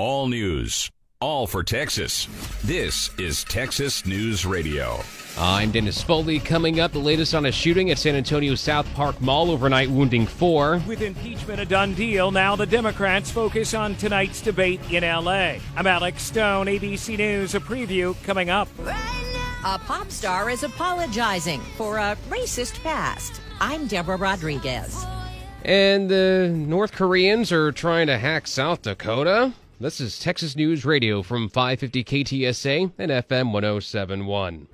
all news, all for Texas. This is Texas News Radio. I'm Dennis Foley. Coming up, the latest on a shooting at San Antonio South Park Mall overnight, wounding four. With impeachment a done deal, now the Democrats focus on tonight's debate in L.A. I'm Alex Stone, ABC News, a preview coming up. A pop star is apologizing for a racist past. I'm Deborah Rodriguez. And the North Koreans are trying to hack South Dakota. This is Texas News Radio from 550 KTSA and FM 1071.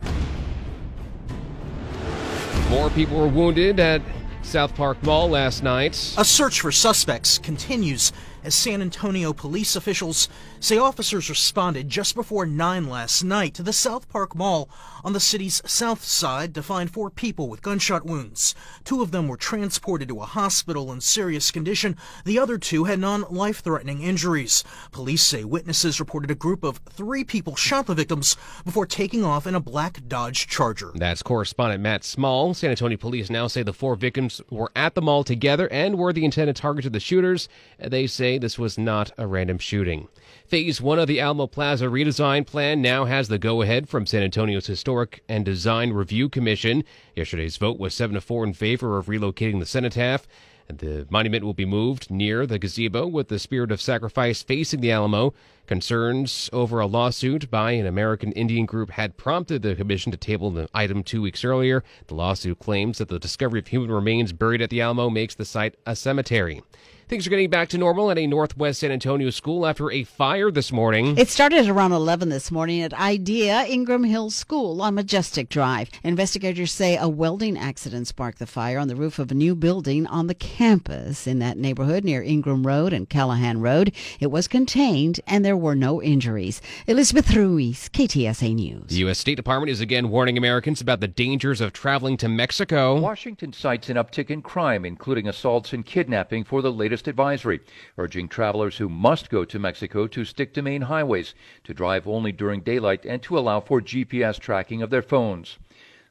More people were wounded at South Park Mall last night. A search for suspects continues as San Antonio police officials say officers responded just before 9 last night to the South Park Mall on the city's south side to find four people with gunshot wounds. Two of them were transported to a hospital in serious condition. The other two had non-life threatening injuries. Police say witnesses reported a group of three people shot the victims before taking off in a black Dodge Charger. That's correspondent Matt Small. San Antonio police now say the four victims were at the mall together and were the intended targets of the shooters. They say this was not a random shooting. Phase one of the Alamo Plaza redesign plan now has the go ahead from San Antonio's Historic and Design Review Commission. Yesterday's vote was 7 to 4 in favor of relocating the cenotaph. The monument will be moved near the gazebo with the spirit of sacrifice facing the Alamo. Concerns over a lawsuit by an American Indian group had prompted the commission to table the item two weeks earlier. The lawsuit claims that the discovery of human remains buried at the Alamo makes the site a cemetery. Things are getting back to normal at a Northwest San Antonio school after a fire this morning. It started around 11 this morning at IDEA Ingram Hills School on Majestic Drive. Investigators say a welding accident sparked the fire on the roof of a new building on the campus in that neighborhood near Ingram Road and Callahan Road. It was contained and there were no injuries. Elizabeth Ruiz, KTSA News. The U.S. State Department is again warning Americans about the dangers of traveling to Mexico. Washington cites an uptick in crime, including assaults and kidnapping, for the latest advisory, urging travelers who must go to Mexico to stick to main highways, to drive only during daylight, and to allow for GPS tracking of their phones.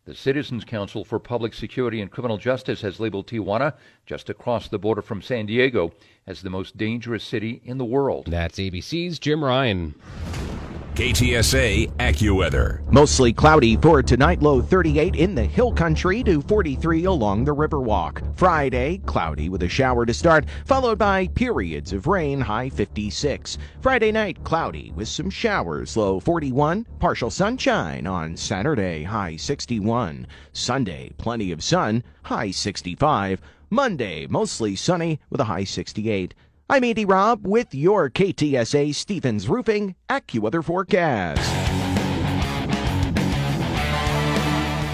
The Citizens Council for Public Security and Criminal Justice has labeled Tijuana, just across the border from San Diego, as the most dangerous city in the world. That's ABC's Jim Ryan. KTSA AccuWeather. Mostly cloudy for tonight, low 38 in the hill country to 43 along the Riverwalk. Friday, cloudy with a shower to start, followed by periods of rain, high 56. Friday night, cloudy with some showers, low 41. Partial sunshine on Saturday, high 61. Sunday, plenty of sun, high 65. Monday, mostly sunny with a high 68. I'm Andy Robb with your KTSA Stevens Roofing AccuWeather forecast.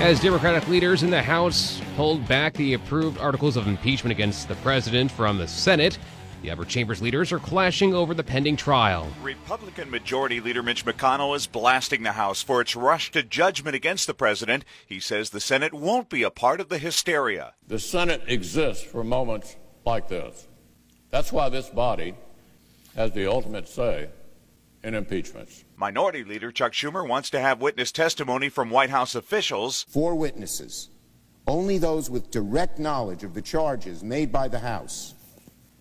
As Democratic leaders in the House hold back the approved articles of impeachment against the president from the Senate, the upper chamber's leaders are clashing over the pending trial. Republican Majority Leader Mitch McConnell is blasting the House for its rush to judgment against the president. He says the Senate won't be a part of the hysteria. The Senate exists for moments like this. That's why this body has the ultimate say in impeachments. Minority Leader Chuck Schumer wants to have witness testimony from White House officials. Four witnesses, only those with direct knowledge of the charges made by the House,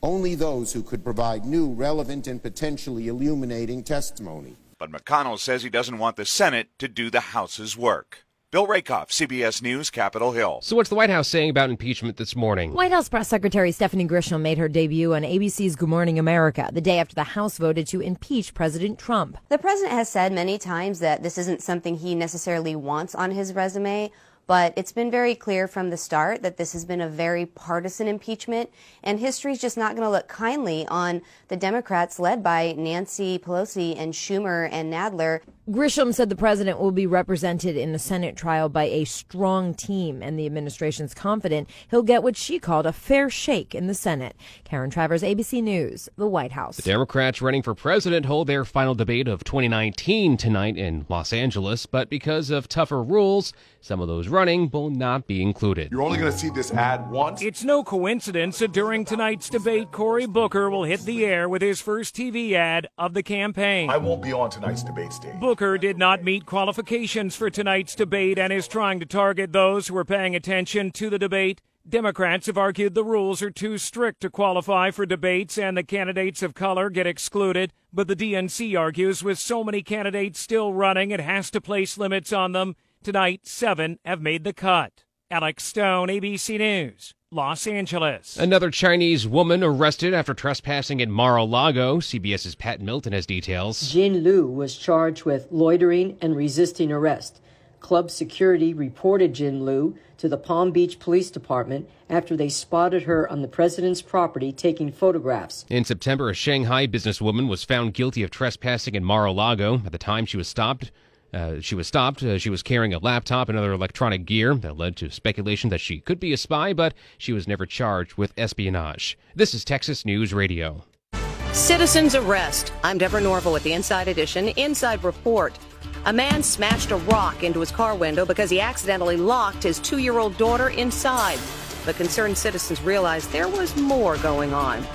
only those who could provide new, relevant, and potentially illuminating testimony. But McConnell says he doesn't want the Senate to do the House's work. Bill Rakoff, CBS News, Capitol Hill. So, what's the White House saying about impeachment this morning? White House Press Secretary Stephanie Grisham made her debut on ABC's Good Morning America the day after the House voted to impeach President Trump. The president has said many times that this isn't something he necessarily wants on his resume. But it's been very clear from the start that this has been a very partisan impeachment, and history is just not going to look kindly on the Democrats led by Nancy Pelosi and Schumer and Nadler. Grisham said the president will be represented in the Senate trial by a strong team, and the administration's confident he'll get what she called a fair shake in the Senate. Karen Travers, ABC News, the White House. The Democrats running for president hold their final debate of 2019 tonight in Los Angeles, but because of tougher rules, some of those running will not be included. You're only going to see this ad once. It's no coincidence that during tonight's debate, Cory Booker will hit the air with his first TV ad of the campaign. I won't be on tonight's debate stage. Booker did not meet qualifications for tonight's debate and is trying to target those who are paying attention to the debate Democrats have argued the rules are too strict to qualify for debates and the candidates of color get excluded. But the DNC argues with so many candidates still running, it has to place limits on them. Tonight, seven have made the cut. Alex Stone, ABC News. Los Angeles. Another Chinese woman arrested after trespassing in Mar-a-Lago. CBS's Pat Milton has details. Jing Lu was charged with loitering and resisting arrest. Club security reported Jing Lu to the Palm Beach Police Department after they spotted her on the president's property taking photographs. In September, a Shanghai businesswoman was found guilty of trespassing in Mar-a-Lago. At the time she was stopped, uh, she was stopped. Uh, she was carrying a laptop and other electronic gear that led to speculation that she could be a spy, but she was never charged with espionage. This is Texas News Radio. Citizens arrest. I'm Deborah Norville with the Inside Edition Inside Report. A man smashed a rock into his car window because he accidentally locked his two year old daughter inside. But concerned citizens realized there was more going on.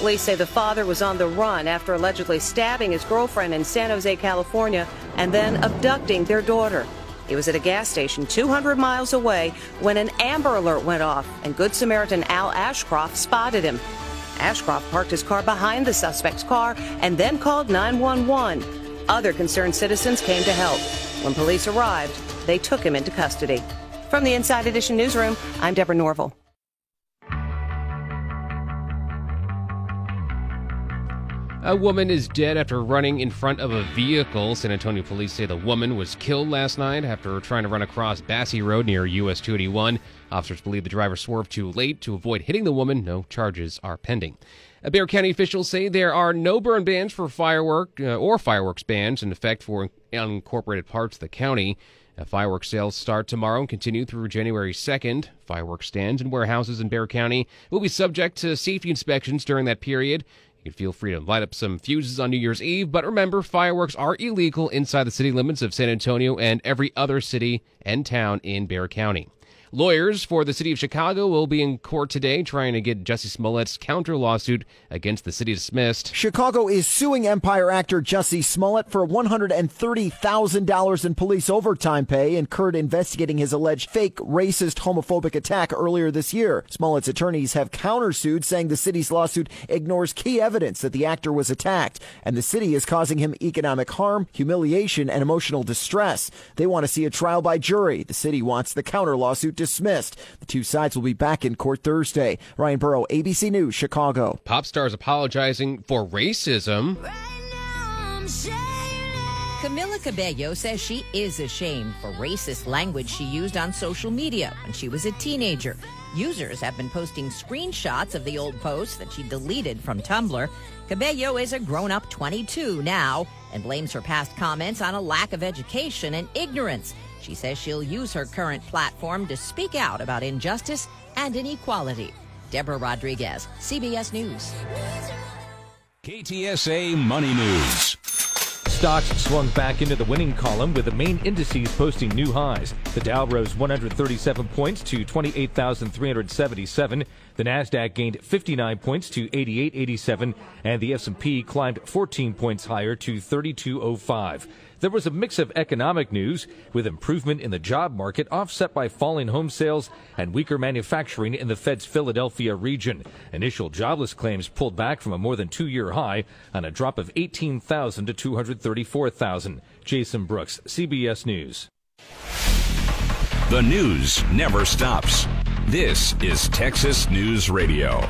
Police say the father was on the run after allegedly stabbing his girlfriend in San Jose, California, and then abducting their daughter. He was at a gas station 200 miles away when an Amber Alert went off, and Good Samaritan Al Ashcroft spotted him. Ashcroft parked his car behind the suspect's car and then called 911. Other concerned citizens came to help. When police arrived, they took him into custody. From the Inside Edition newsroom, I'm Deborah Norville. A woman is dead after running in front of a vehicle. San Antonio police say the woman was killed last night after trying to run across Basse Road near US 281. Officers believe the driver swerved too late to avoid hitting the woman. No charges are pending. Bexar County officials say there are no burn bans for firework uh, or fireworks bans in effect for unincorporated parts of the county. Uh, fireworks sales start tomorrow and continue through January 2nd. Fireworks stands and warehouses in Bexar County will be subject to safety inspections during that period. You can feel free to light up some fuses on New Year's Eve, but remember, fireworks are illegal inside the city limits of San Antonio and every other city and town in Bexar County. Lawyers for the city of Chicago will be in court today trying to get Jussie Smollett's counter lawsuit against the city dismissed. Chicago is suing Empire actor Jussie Smollett for $130,000 in police overtime pay incurred investigating his alleged fake racist homophobic attack earlier this year. Smollett's attorneys have countersued saying the city's lawsuit ignores key evidence that the actor was attacked and the city is causing him economic harm, humiliation, and emotional distress. They want to see a trial by jury. The city wants the counter lawsuit dismissed. The two sides will be back in court Thursday. Ryan Burrow, ABC News, Chicago. Pop stars apologizing for racism. Camila Cabello says she is ashamed for racist language she used on social media when she was a teenager. Users have been posting screenshots of the old posts that she deleted from Tumblr. Cabello is a grown up 22 now and blames her past comments on a lack of education and ignorance. She says she'll use her current platform to speak out about injustice and inequality. Deborah Rodriguez, CBS News. KTSA Money News. Stocks swung back into the winning column with the main indices posting new highs. The Dow rose 137 points to 28,377. The Nasdaq gained 59 points to 8887 and the S&P climbed 14 points higher to 3205. There was a mix of economic news with improvement in the job market offset by falling home sales and weaker manufacturing in the Fed's Philadelphia region. Initial jobless claims pulled back from a more than two year high on a drop of 18,000 to 234,000. Jason Brooks, CBS News. The news never stops. This is Texas News Radio.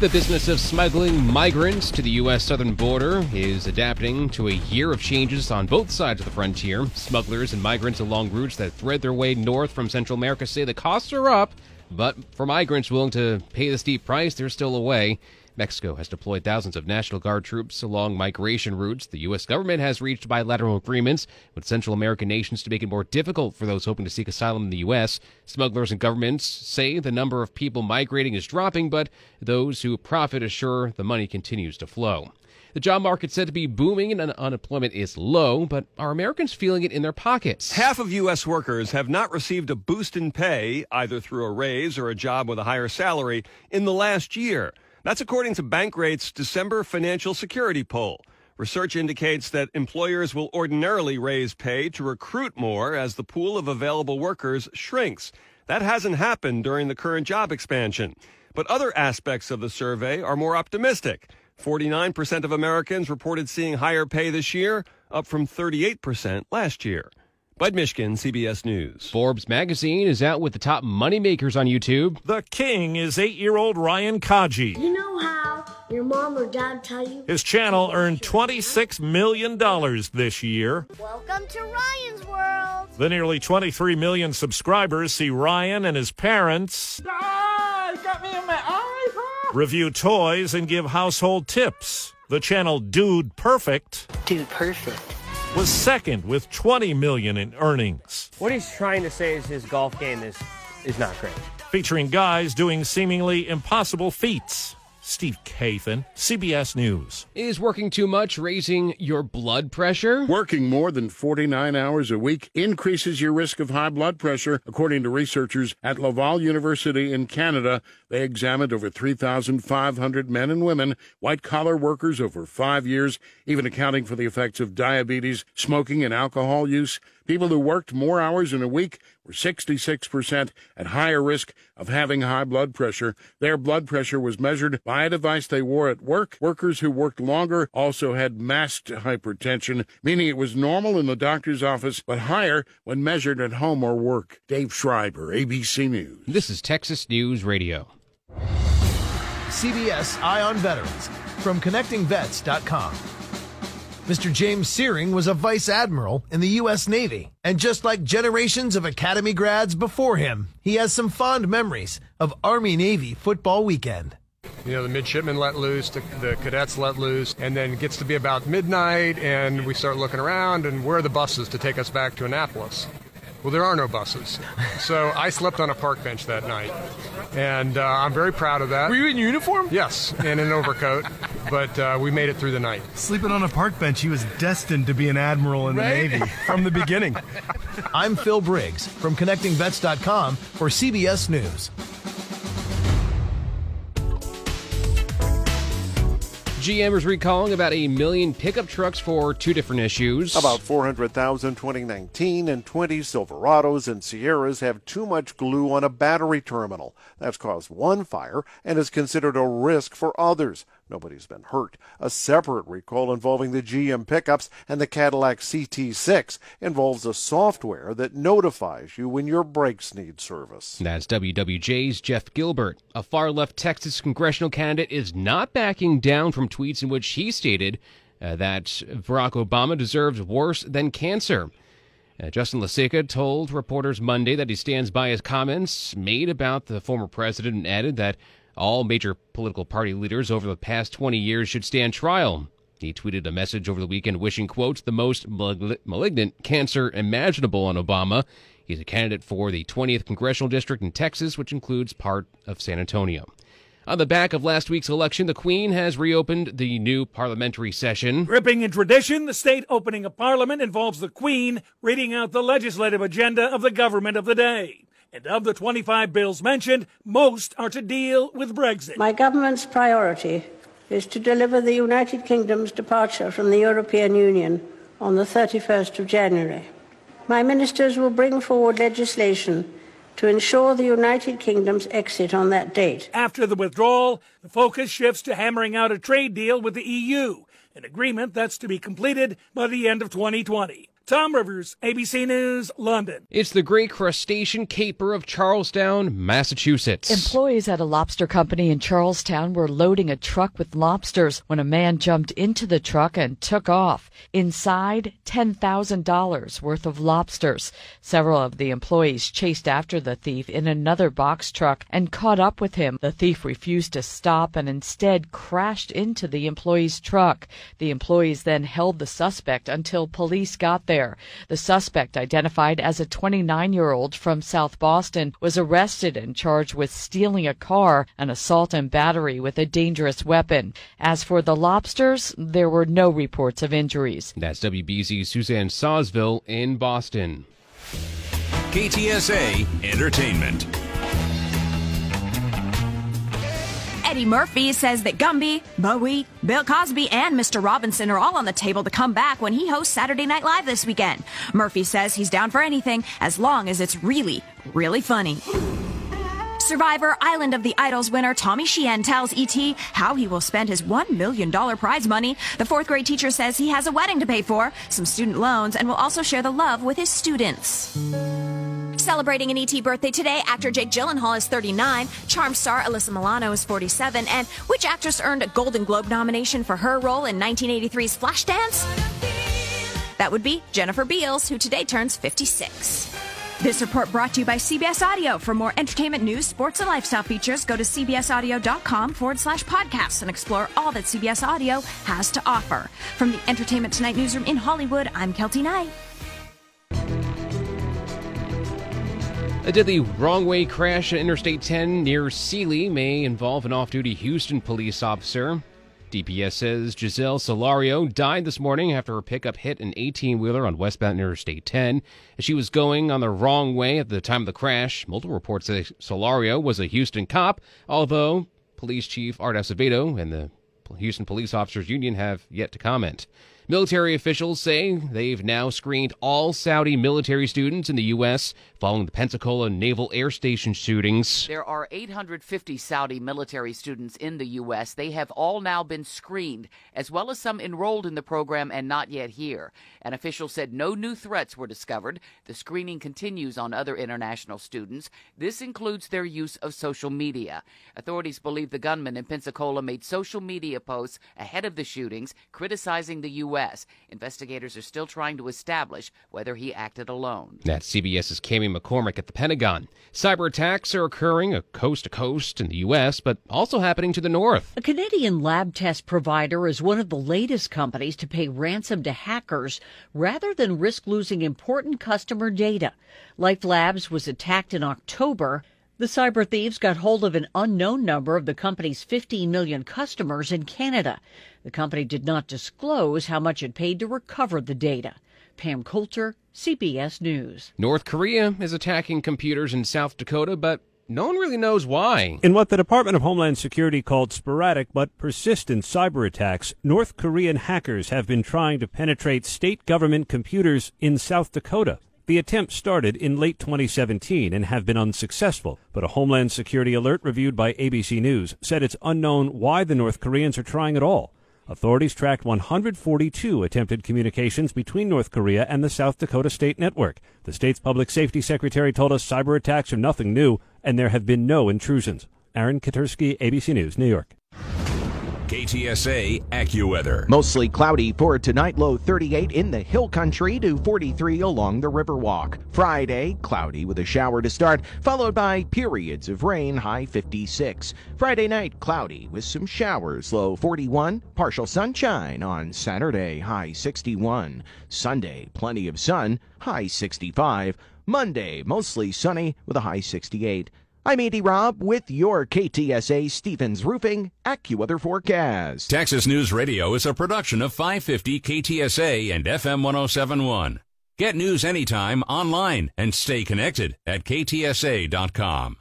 The business of smuggling migrants to the U.S. southern border is adapting to a year of changes on both sides of the frontier. Smugglers and migrants along routes that thread their way north from Central America say the costs are up, but for migrants willing to pay the steep price, there's still a way. Mexico has deployed thousands of National Guard troops along migration routes. The U.S. government has reached bilateral agreements with Central American nations to make it more difficult for those hoping to seek asylum in the U.S. Smugglers and governments say the number of people migrating is dropping, but those who profit assure the money continues to flow. The job market said to be booming and unemployment is low, but are Americans feeling it in their pockets? Half of U.S. workers have not received a boost in pay, either through a raise or a job with a higher salary, in the last year. That's according to Bankrate's December financial security poll. Research indicates that employers will ordinarily raise pay to recruit more as the pool of available workers shrinks. That hasn't happened during the current job expansion. But other aspects of the survey are more optimistic. 49% of Americans reported seeing higher pay this year, up from 38% last year. Bud Mishkin, CBS News. Forbes magazine is out with the top moneymakers on YouTube. The king is eight year old Ryan Kaji. You know how your mom or dad tell you? His channel earned $26 million this year. Welcome to Ryan's World. The nearly 23 million subscribers see Ryan and his parents Ah, got me in my eye. review toys and give household tips. The channel Dude Perfect Dude Perfect was second with 20 million in earnings, What he's trying to say is his golf game is is not great. featuring guys doing seemingly impossible feats. Steve Kathan, CBS News. Is working too much raising your blood pressure? Working more than 49 hours a week increases your risk of high blood pressure, according to researchers at Laval University in Canada. They examined over 3,500 men and women, white collar workers over five years, even accounting for the effects of diabetes, smoking, and alcohol use. People who worked more hours in a week were 66% at higher risk of having high blood pressure. Their blood pressure was measured by a device they wore at work. Workers who worked longer also had masked hypertension, meaning it was normal in the doctor's office, but higher when measured at home or work. Dave Schreiber, ABC News. This is Texas News Radio. CBS Eye on Veterans from ConnectingVets.com. Mr. James Syring was a vice admiral in the U.S. Navy, and just like generations of Academy grads before him, he has some fond memories of Army Navy football weekend. You know, the midshipmen let loose, the, the cadets let loose, and then it gets to be about midnight, and we start looking around, and where are the buses to take us back to Annapolis? Well, there are no buses. So I slept on a park bench that night, and uh, I'm very proud of that. Were you in uniform? Yes, and in an overcoat, but uh, we made it through the night. Sleeping on a park bench, he was destined to be an admiral in the Navy from the beginning. I'm Phil Briggs from ConnectingVets.com for CBS News. GM is recalling about a million pickup trucks for two different issues. About 400,000 2019 and 20 Silverados and Sierras have too much glue on a battery terminal. That's caused one fire and is considered a risk for others. Nobody's been hurt. A separate recall involving the GM pickups and the Cadillac CT6 involves a software that notifies you when your brakes need service. That's WWJ's Jeff Gilbert. A far left Texas congressional candidate is not backing down from tweets in which he stated uh, that Barack Obama deserves worse than cancer. Uh, Justin Lasica told reporters Monday that he stands by his comments made about the former president and added that all major political party leaders over the past 20 years should stand trial. He tweeted a message over the weekend wishing, quote, the most malignant cancer imaginable on Obama. He's a candidate for the 20th congressional district in Texas, which includes part of San Antonio. On the back of last week's election, the Queen has reopened the new parliamentary session. Gripping in tradition, the state opening of Parliament involves the Queen reading out the legislative agenda of the government of the day. And of the 25 bills mentioned, most are to deal with Brexit. My government's priority is to deliver the United Kingdom's departure from the European Union on the 31st of January. My ministers will bring forward legislation to ensure the United Kingdom's exit on that date. After the withdrawal, the focus shifts to hammering out a trade deal with the EU, an agreement that's to be completed by the end of 2020. Tom Rivers, ABC News, London. It's the great crustacean caper of Charlestown, Massachusetts. Employees at a lobster company in Charlestown were loading a truck with lobsters when a man jumped into the truck and took off. Inside, $10,000 worth of lobsters. Several of the employees chased after the thief in another box truck and caught up with him. The thief refused to stop and instead crashed into the employee's truck. The employees then held the suspect until police got there. The suspect, identified as a 29 year old from South Boston, was arrested and charged with stealing a car, an assault and battery with a dangerous weapon. As for the lobsters, there were no reports of injuries. That's WBZ's Suzanne Sausville in Boston. KTSA Entertainment. Eddie Murphy says that Gumby, Bowie, Bill Cosby, and Mr. Robinson are all on the table to come back when he hosts Saturday Night Live this weekend. Murphy says he's down for anything as long as it's really, really funny. Survivor Island of the Idols winner Tommy Sheehan tells ET how he will spend his $1 million prize money. The fourth grade teacher says he has a wedding to pay for, some student loans, and will also share the love with his students. Celebrating an ET birthday today, actor Jake Gyllenhaal is 39, charm star Alyssa Milano is 47, and which actress earned a Golden Globe nomination for her role in 1983's Flashdance? That would be Jennifer Beals, who today turns 56. This report brought to you by CBS Audio. For more entertainment news, sports, and lifestyle features, go to cbsaudio.com forward slash podcasts and explore all that CBS Audio has to offer. From the Entertainment Tonight newsroom in Hollywood, I'm Kelty Knight. A deadly wrong way crash at Interstate 10 near Sealy may involve an off duty Houston police officer. DPS says Giselle Solario died this morning after her pickup hit an 18 wheeler on westbound Interstate 10. She was going on the wrong way at the time of the crash. Multiple reports say Solario was a Houston cop, although Police Chief Art Acevedo and the Houston Police Officers Union have yet to comment. Military officials say they've now screened all Saudi military students in the U.S. following the Pensacola Naval Air Station shootings. There are 850 Saudi military students in the U.S. They have all now been screened, as well as some enrolled in the program and not yet here. An official said no new threats were discovered. The screening continues on other international students. This includes their use of social media. Authorities believe the gunman in Pensacola made social media posts ahead of the shootings criticizing the U.S. U.S. Investigators are still trying to establish whether he acted alone. That's CBS's Cami McCormick at the Pentagon. Cyber attacks are occurring coast to coast in the U.S., but also happening to the north. A Canadian lab test provider is one of the latest companies to pay ransom to hackers rather than risk losing important customer data. Life Labs was attacked in October. The cyber thieves got hold of an unknown number of the company's 15 million customers in Canada. The company did not disclose how much it paid to recover the data. Pam Coulter, CBS News. North Korea is attacking computers in South Dakota, but no one really knows why. In what the Department of Homeland Security called sporadic but persistent cyber attacks, North Korean hackers have been trying to penetrate state government computers in South Dakota. The attempts started in late 2017 and have been unsuccessful, but a Homeland Security alert reviewed by ABC News said it's unknown why the North Koreans are trying at all. Authorities tracked 142 attempted communications between North Korea and the South Dakota State Network. The state's public safety secretary told us cyber attacks are nothing new and there have been no intrusions. Aaron Katersky, ABC News, New York. KTSA AccuWeather. Mostly cloudy for tonight, low 38 in the hill country to 43 along the Riverwalk. Friday, cloudy with a shower to start, followed by periods of rain, high 56. Friday night, cloudy with some showers, low 41. Partial sunshine on Saturday, high 61. Sunday, plenty of sun, high 65. Monday, mostly sunny with a high 68. I'm Andy Robb with your KTSA Stevens Roofing AccuWeather forecast. Texas News Radio is a production of 550 KTSA and FM 1071. Get news anytime online and stay connected at ktsa.com.